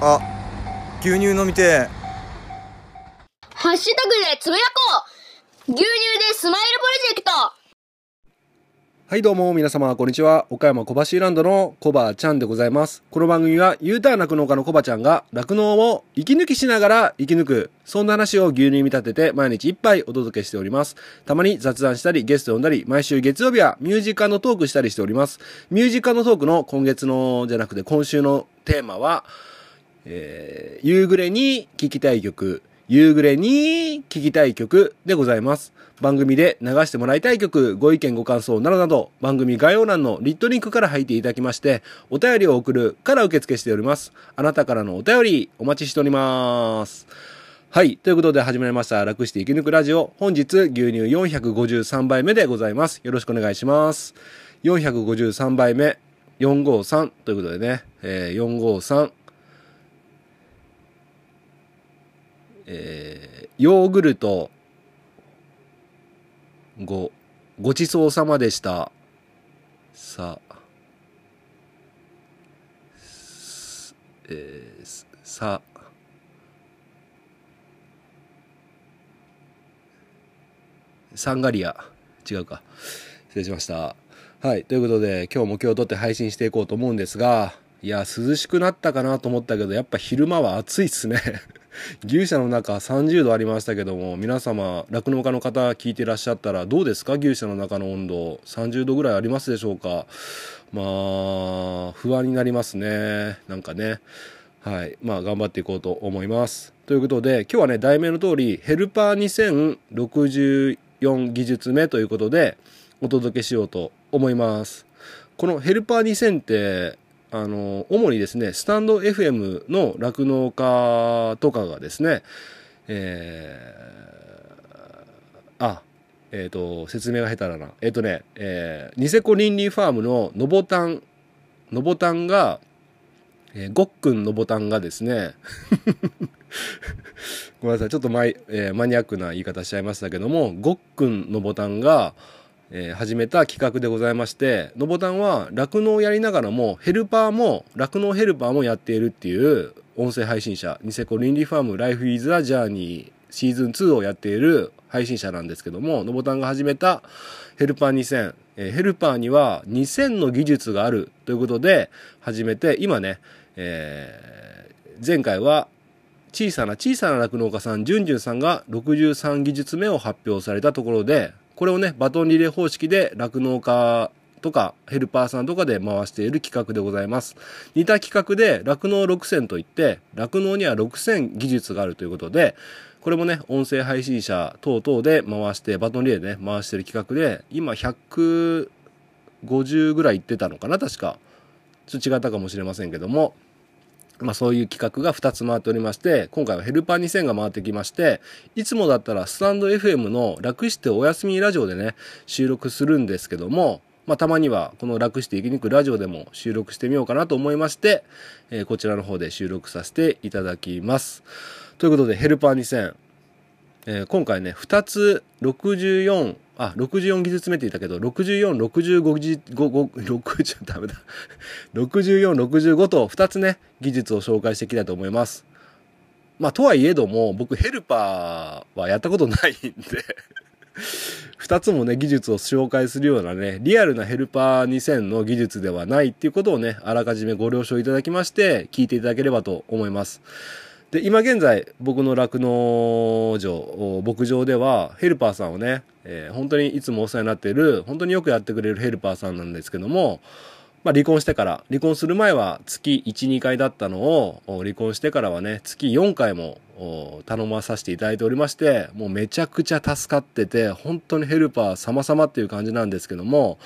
あ牛乳飲みてハッシュタグでつぶやこう。牛乳でスマイルプロジェクト。はいどうも皆様こんにちは。岡山小橋ランドのコバちゃんでございます。この番組は U ターン酪農家のコバちゃんが酪農を息抜きしながら生き抜くそんな話を牛乳に見立てて毎日一杯お届けしております。たまに雑談したりゲスト呼んだり毎週月曜日はミュージカルのトークしたりしております。ミュージカルのトークの今月のじゃなくて今週のテーマはえー夕暮れに聴きたい曲、夕暮れに聴きたい曲でございます。番組で流してもらいたい曲、ご意見ご感想などなど、番組概要欄のリットリンクから入っていただきまして、お便りを送るから受付しております。あなたからのお便り、お待ちしております。はい。ということで始まりました。楽して生き抜くラジオ。本日、牛乳453杯目でございます。よろしくお願いします。453杯目、453ということでね、えー453、えーヨーグルトごごちそうさまでした。さえーさ。サンガリア。違うか。失礼しました。はいということで今日も今日とって配信していこうと思うんですがいや涼しくなったかなと思ったけどやっぱ昼間は暑いっすね。牛舎の中30度ありましたけども皆様酪農家の方聞いていらっしゃったらどうですか？牛舎の中の温度。30度ぐらいありますでしょうか？まあ不安になりますね。なんかね。はい。まあ頑張っていこうと思います。ということで今日はね題名の通りヘルパー2064技術目ということでお届けしようと思います。このヘルパー2000ってあの主にですねスタンド FM の酪農家とかがですねえーあえっ、と説明が下手だな。えっ、とね、えーニセコリンリーファームののぼたんのぼたんが、えーごっくんのぼたんがですね ごめんなさいちょっとマイ、えーマニアックな言い方しちゃいましたけどもごっくんのぼたんがえー始めた企画でございましてのぼたんは酪農をやりながらもヘルパーも酪農ヘルパーもやっているっていう音声配信者ニセコ倫理ファームライフイズアジャーニーシーズン2をやっている配信者なんですけどものぼたんが始めたヘルパー2000、えーヘルパーには2000の技術があるということで始めて今ね、えー前回は小さな小さな酪農家さん、じゅんじゅんさんが63技術目を発表されたところで、これをね、バトンリレー方式で酪農家とかヘルパーさんとかで回している企画でございます。似た企画で酪農6000といって、酪農には6000技術があるということで、これもね、音声配信者等々で回して、バトンリレーでね、回してる企画で、今150ぐらいいってたのかな、確か。ちょっと違ったかもしれませんけども、まあそういう企画が2つ回っておりまして、今回はヘルパー2000が回ってきまして、いつもだったらスタンド FM の楽してお休みラジオでね、収録するんですけども、まあたまにはこの楽して生き抜くラジオでも収録してみようかなと思いまして、えーこちらの方で収録させていただきます。ということで、ヘルパー2000、えー今回ね、2つ64、あ、64技術目って言ったけど、64、65技術、5、5、60、ダメだ。64、65と2つね、技術を紹介していきたいと思います。まあ、とはいえども、僕ヘルパーはやったことないんで、2つもね、技術を紹介するようなね、リアルなヘルパー2000の技術ではないっていうことをね、あらかじめご了承いただきまして、聞いていただければと思います。で、今現在、僕の酪農場、牧場では、ヘルパーさんをね、えー本当にいつもお世話になっている、本当によくやってくれるヘルパーさんなんですけども、まあ、離婚してから、離婚する前は月1、2回だったのを、離婚してからはね、月4回も頼まさせていただいておりまして、もうめちゃくちゃ助かってて、本当にヘルパー様々っていう感じなんですけども、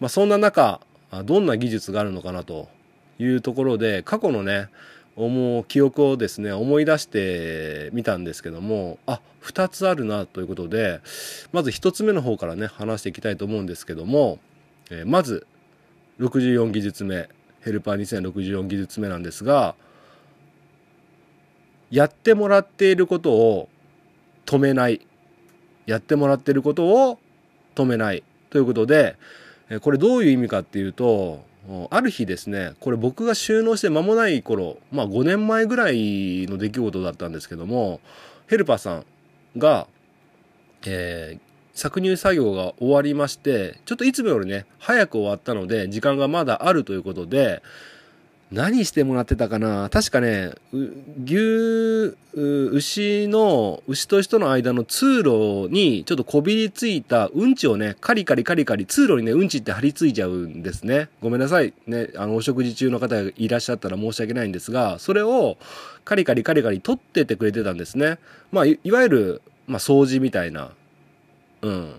まあ、そんな中、どんな技術があるのかなというところで、過去のね、思う記憶をですね思い出してみたんですけどもあ2つあるなということでまず1つ目の方からね話していきたいと思うんですけども、えーまず64技術目ヘルパー2064技術目なんですがやってもらっていることを止めない。やってもらっていることを止めないということでこれどういう意味かっていうとある日ですねこれ僕が収納して間もない頃まあ5年前ぐらいの出来事だったんですけどもヘルパーさんが、えー搾乳作業が終わりましてちょっといつもよりね早く終わったので時間がまだあるということで何してもらってたかな。確かね牛牛の牛と人の間の通路にちょっとこびりついたうんちをねカリカリカリカリ通路にねうんちって張り付いちゃうんですね。ごめんなさい。ねあのお食事中の方がいらっしゃったら申し訳ないんですがそれをカリカリカリカリ取っててくれてたんですね。まあいわゆる、まあ、掃除みたいな。うん。っ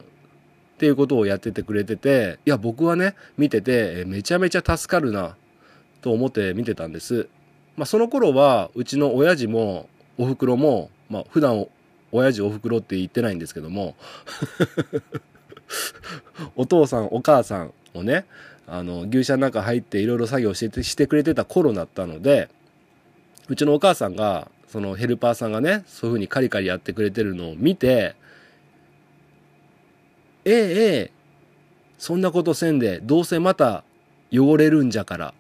ていうことをやっててくれてていや僕はね見ててめちゃめちゃ助かるな。と思って見てたんです。まあ、その頃はうちの親父もおふくろも、まあ、普段親父おふくろって言ってないんですけども お父さんお母さんをねあの牛舎の中入っていろいろ作業してしてくれてた頃だったのでうちのお母さんがそのヘルパーさんがねそういうふうにカリカリやってくれてるのを見てええええそんなことせんでどうせまた汚れるんじゃから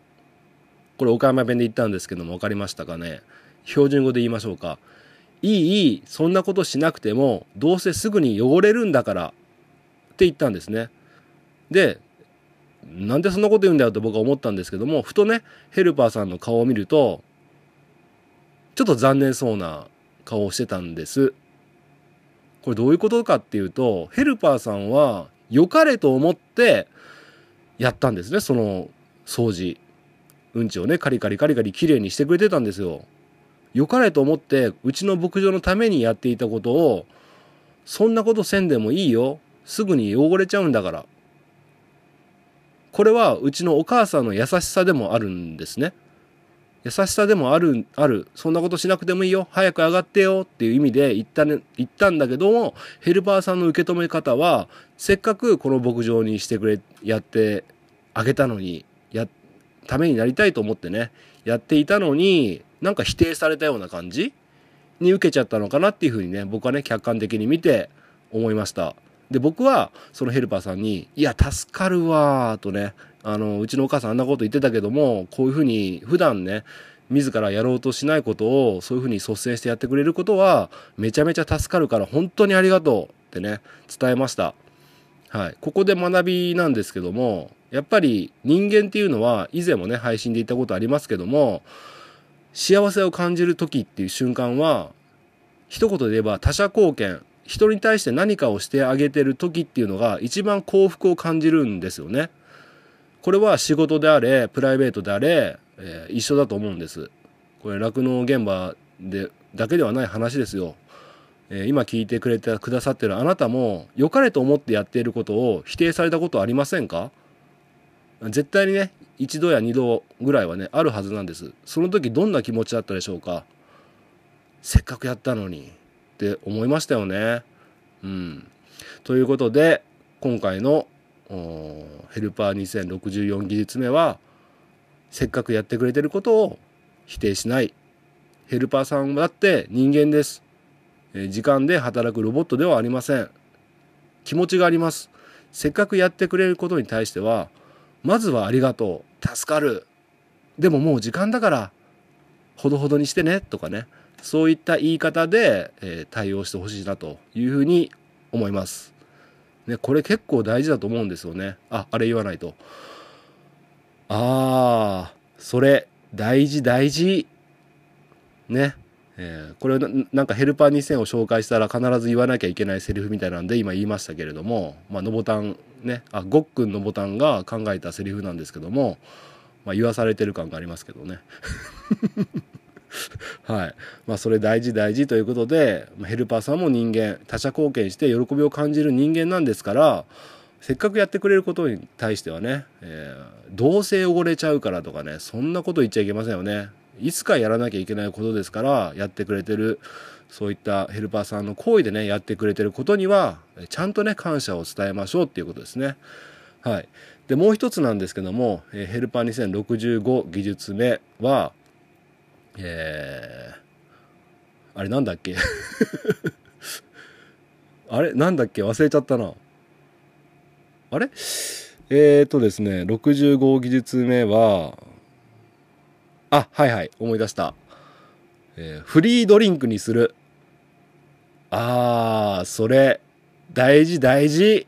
これ岡山弁で言ったんですけども分かりましたかね？標準語で言いましょうか。いいいいそんなことしなくてもどうせすぐに汚れるんだからって言ったんですね。でなんでそんなこと言うんだよと僕は思ったんですけどもふとねヘルパーさんの顔を見るとちょっと残念そうな顔をしてたんです。これどういうことかっていうとヘルパーさんは良かれと思ってやったんですねその掃除。うんちをねカリカリカリカリきれいにしてくれてたんですよ。良かれと思ってうちの牧場のためにやっていたことをそんなことせんでもいいよ。すぐに汚れちゃうんだから。これはうちのお母さんの優しさでもあるんですね。優しさでもあるある。そんなことしなくてもいいよ。早く上がってよ。っていう意味で言った,、ね、言ったんだけどもヘルパーさんの受け止め方はせっかくこの牧場にしてくれやってあげたのにためになりたいと思ってねやっていたのになんか否定されたような感じに受けちゃったのかなっていうふうにね僕はね客観的に見て思いました。で僕はそのヘルパーさんに「いや助かるわ」とねあのうちのお母さんあんなこと言ってたけどもこういうふうに普段ね自らやろうとしないことをそういうふうに率先してやってくれることはめちゃめちゃ助かるから本当にありがとうってね伝えました。はい。ここで学びなんですけどもやっぱり人間っていうのは以前もね配信で言ったことありますけども幸せを感じる時っていう瞬間は一言で言えば他者貢献人に対して何かをしてあげてる時っていうのが一番幸福を感じるんですよね。これは仕事であれプライベートであれ、えー、一緒だと思うんです。これ酪農現場でだけではない話ですよ。え、今聞いてくれてくださってるあなたも良かれと思ってやっていることを否定されたことありませんか？絶対にね一度や二度ぐらいはねあるはずなんです。その時どんな気持ちだったでしょうか。せっかくやったのに。って思いましたよね。うん。ということで今回のヘルパー2064技術目はせっかくやってくれてることを否定しない。ヘルパーさんだって人間です。時間で働くロボットではありません。気持ちがあります。せっかくやってくれることに対してはまずはありがとう助かるでももう時間だからほどほどにしてねとかねそういった言い方で、え、対応してほしいなというふうに思います。ね、これ結構大事だと思うんですよね。あ、あれ言わないと。ああ、それ大事大事。ね。えー、これなんかヘルパー2000を紹介したら必ず言わなきゃいけないセリフみたいなんで今言いましたけれども、まあのボタンねあごっくんのボタンが考えたセリフなんですけども、まあ、言わされてる感がありますけどね。はいまあ、それ大事大事ということでヘルパーさんも人間他者貢献して喜びを感じる人間なんですからせっかくやってくれることに対してはね、えー、どうせ汚れちゃうからとかねそんなこと言っちゃいけませんよね。いつかやらなきゃいけないことですからやってくれてるそういったヘルパーさんの行為でねやってくれてることにはちゃんとね感謝を伝えましょうっていうことですね。はい、でもう一つなんですけどもヘルパー2065技術目はえー、あれなんだっけ？あれなんだっけ？忘れちゃったな。あれ？えーとですね、65技術目は、あ、はいはい、思い出した。えーフリードリンクにする。あー、それ、大事大事。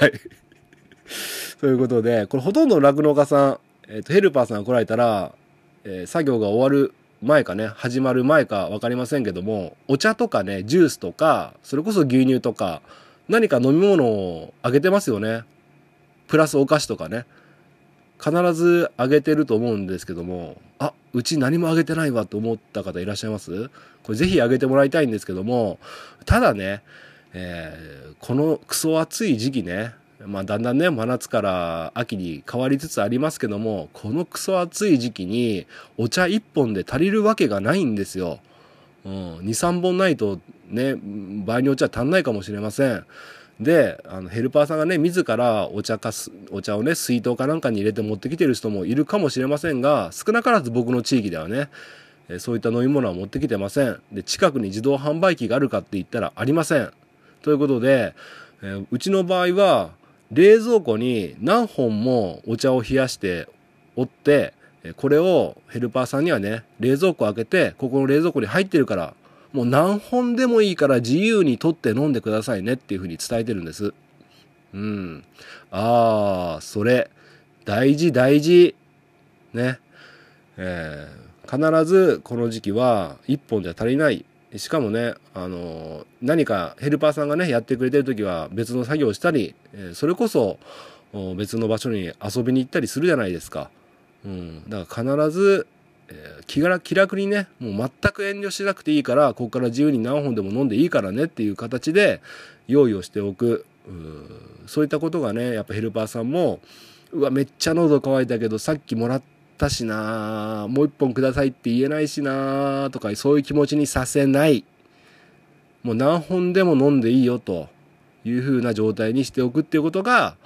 はい。ということで、これほとんど酪農家さん、えっ、と、ヘルパーさんが来られたら、えー作業が終わる前かね、始まる前か分かりませんけども、お茶とかね、ジュースとか、それこそ牛乳とか、何か飲み物をあげてますよね。プラスお菓子とかね。必ずあげてると思うんですけども、あ、うち何もあげてないわと思った方いらっしゃいます？これぜひあげてもらいたいんですけども、ただね、えーこのクソ暑い時期ね、まあだんだんね、真夏から秋に変わりつつありますけども、このクソ暑い時期にお茶一本で足りるわけがないんですよ。うん、2、3本ないとね、場合によっちゃ足んないかもしれません。で、あの、ヘルパーさんがね、自らお茶かす、お茶をね、水筒かなんかに入れて持ってきてる人もいるかもしれませんが、少なからず僕の地域ではね、そういった飲み物は持ってきてません。で、近くに自動販売機があるかって言ったらありません。ということで、えうちの場合は、冷蔵庫に何本もお茶を冷やしておって、これをヘルパーさんにはね、冷蔵庫開けて、ここの冷蔵庫に入ってるから、もう何本でもいいから自由に取って飲んでくださいねっていうふうに伝えてるんです。うん。ああ、それ、大事大事。ね。えー必ずこの時期は1本じゃ足りない。しかもね、あの何かヘルパーさんがね、やってくれてる時は別の作業をしたり、えそれこそ別の場所に遊びに行ったりするじゃないですか。うん。だから必ず、えー気が気楽にね、もう全く遠慮しなくていいから、ここから自由に何本でも飲んでいいからねっていう形で用意をしておく。うそういったことがね、やっぱヘルパーさんも、うわ、めっちゃ喉乾いたけど、さっきもらったしなもう一本くださいって言えないしなとか、そういう気持ちにさせない。もう何本でも飲んでいいよという風な状態にしておくっていうことが、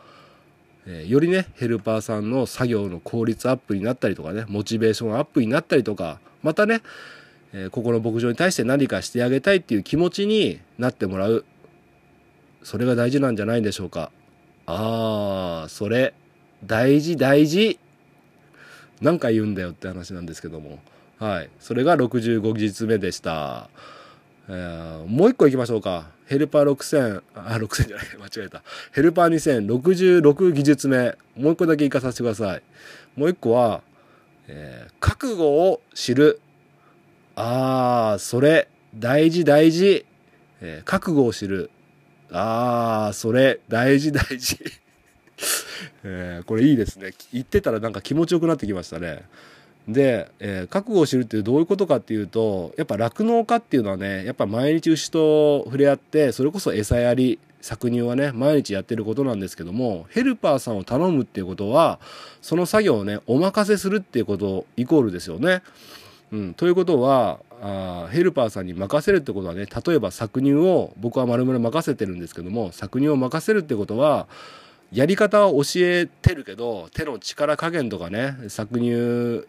えよりね、ヘルパーさんの作業の効率アップになったりとかね、モチベーションアップになったりとか、またね、えここの牧場に対して何かしてあげたいっていう気持ちになってもらう。それが大事なんじゃないでしょうか。ああ、それ、大事大事。何回言うんだよって話なんですけども。はい。それが65技術目でした。えーもう一個行きましょうか。ヘルパー6000、あ、6000じゃない、間違えた。ヘルパー2000、66技術目。もう一個だけ行かさせてください。もう一個は、えー覚悟を知る。ああ、それ、大事大事。えー覚悟を知る。ああ、それ、大事大事。えーこれいいですね。言ってたらなんか気持ちよくなってきましたね。で、えー覚悟を知るってどういうことかっていうと、やっぱ酪農家っていうのはね、やっぱ毎日牛と触れ合って、それこそ餌やり、搾乳はね、毎日やってることなんですけども、ヘルパーさんを頼むっていうことは、その作業をね、お任せするっていうことイコールですよね。うん、ということはあヘルパーさんに任せるってことはね例えば搾乳を僕は丸々任せてるんですけども搾乳を任せるってことはやり方は教えてるけど手の力加減とかね搾乳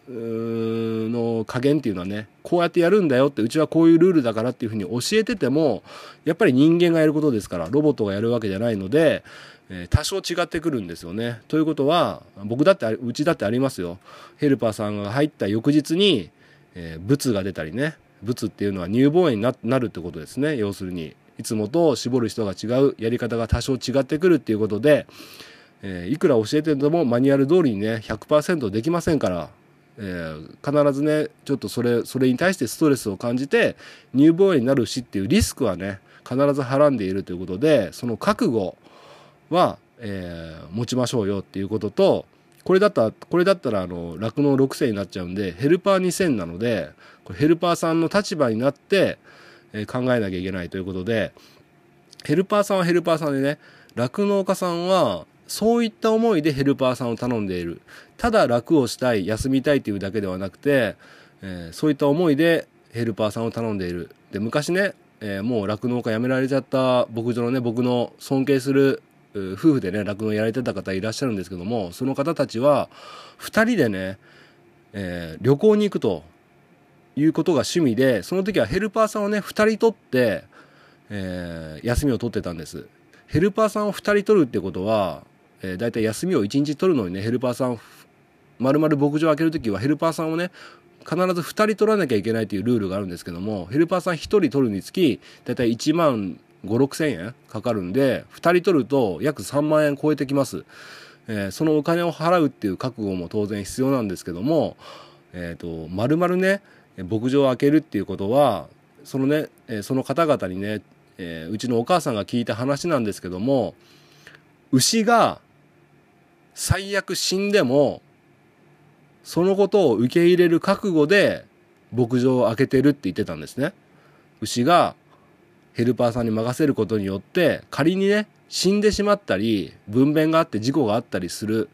の加減っていうのはねこうやってやるんだよってうちはこういうルールだからっていうふうに教えててもやっぱり人間がやることですからロボットがやるわけじゃないので、え多少違ってくるんですよね。ということは僕だってうちだってありますよ。ヘルパーさんが入った翌日にえー、ブが出たりねブツっていうのは乳房炎になるってことですね要するにいつもと絞る人が違うやり方が多少違ってくるっていうことで、えーいくら教えててもマニュアル通りにね100%できませんから、えー必ずねちょっとそれそれに対してストレスを感じて乳房炎になるしっていうリスクはね必ずはらんでいるということでその覚悟は、えー持ちましょうよっていうこととこれだったら、これだったら、あの、酪農6世になっちゃうんで、ヘルパー2000なので、ヘルパーさんの立場になって、え考えなきゃいけないということで、ヘルパーさんはヘルパーさんでね、酪農家さんは、そういった思いでヘルパーさんを頼んでいる。ただ楽をしたい、休みたいというだけではなくて、えーそういった思いでヘルパーさんを頼んでいる。で、昔ね、えーもう酪農家辞められちゃった牧場のね、僕の尊敬する夫婦でね、酪農やられてた方いらっしゃるんですけども、その方たちは、二人でね、えー旅行に行くということが趣味で、その時はヘルパーさんをね、二人取って、えー休みを取ってたんです。ヘルパーさんを二人取るってことは、えー、だいたい休みを1日取るのにねヘルパーさんまるまる牧場を開ける時はヘルパーさんをね必ず2人取らなきゃいけないというルールがあるんですけどもヘルパーさん1人取るにつきだいたい1万5 6千円かかるんで2人取ると約3万円超えてきます、えー、そのお金を払うっていう覚悟も当然必要なんですけどもえっ、ー、とまるまるね牧場を開けるっていうことはそのねその方々にね、え、うちのお母さんが聞いた話なんですけども牛が最悪死んでもそのことを受け入れる覚悟で牧場を開けてるって言ってたんですね。牛がヘルパーさんに任せることによって仮にね死んでしまったり分娩があって事故があったりする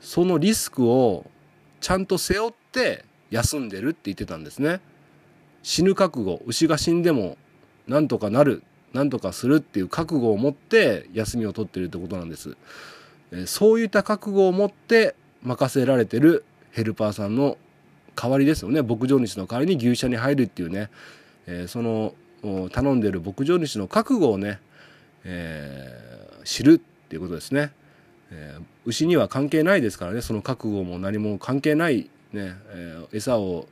そのリスクをちゃんと背負って休んでるって言ってたんですね。死ぬ覚悟牛が死んでもなんとかなるなんとかするっていう覚悟を持って休みを取ってるってことなんです。そういった覚悟を持って任せられてるヘルパーさんの代わりですよね牧場主の代わりに牛舎に入るっていうね、え、その頼んでる牧場主の覚悟をね、えー、知るっていうことですね、えー、牛には関係ないですからねその覚悟も何も関係ないね、えー、餌を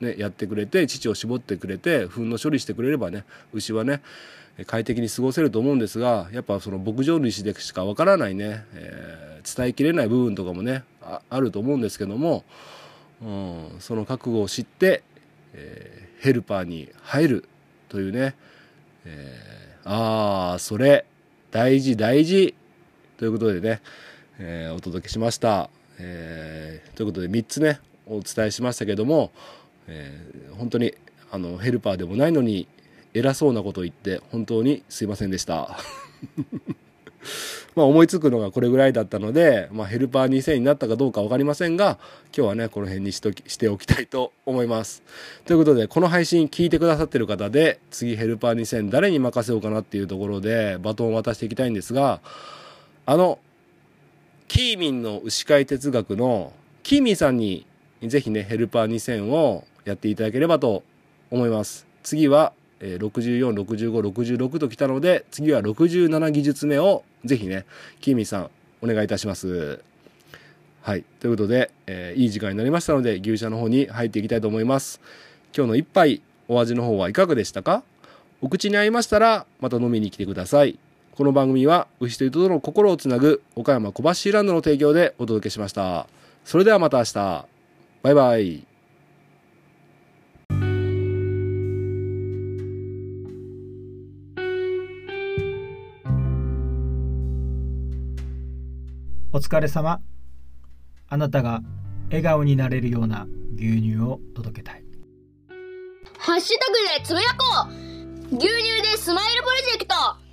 ね、やってくれて乳を絞ってくれて糞の処理してくれればね牛はね快適に過ごせると思うんですがやっぱその牧場主でしかわからないね、えー、伝えきれない部分とかもねあると思うんですけども、うん、その覚悟を知って、えー、ヘルパーに入るというね、えー、ああそれ大事大事ということでね、え、お届けしました、えー、ということで3つねお伝えしましたけども、えー、本当にあのヘルパーでもないのに偉そうなことを言って本当にすいませんでした。まあ思いつくのがこれぐらいだったので、まあ、ヘルパー2000になったかどうか分かりませんが今日はねこの辺にしときしておきたいと思います。ということでこの配信聞いてくださってる方で次ヘルパー2000誰に任せようかなっていうところでバトンを渡していきたいんですがあのキーミンの牛飼い哲学のキーミンさんにぜひねヘルパー2000をやっていただければと思います次はえ64、65、66ときたので、次は67技術目をぜひね、キーミンさん、お願いいたします。はい。ということで、えー、いい時間になりましたので、牛舎の方に入っていきたいと思います。今日の一杯、お味の方はいかがでしたか？お口に合いましたら、また飲みに来てください。この番組は、牛と人との心をつなぐ、岡山小橋ランドの提供でお届けしました。それではまた明日。バイバイ。お疲れ様あなたが笑顔になれるような牛乳を届けたいハッシュタグでつぶやこう牛乳でスマイルプロジェクト